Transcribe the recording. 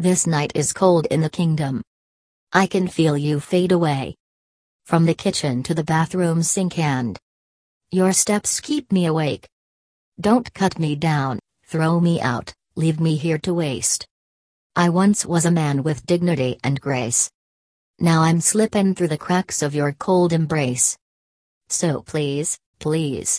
This night is cold in the kingdom. I can feel you fade away. From the kitchen to the bathroom sink and. Your steps keep me awake. Don't cut me down, throw me out, leave me here to waste. I once was a man with dignity and grace. Now I'm slipping through the cracks of your cold embrace. So please, please,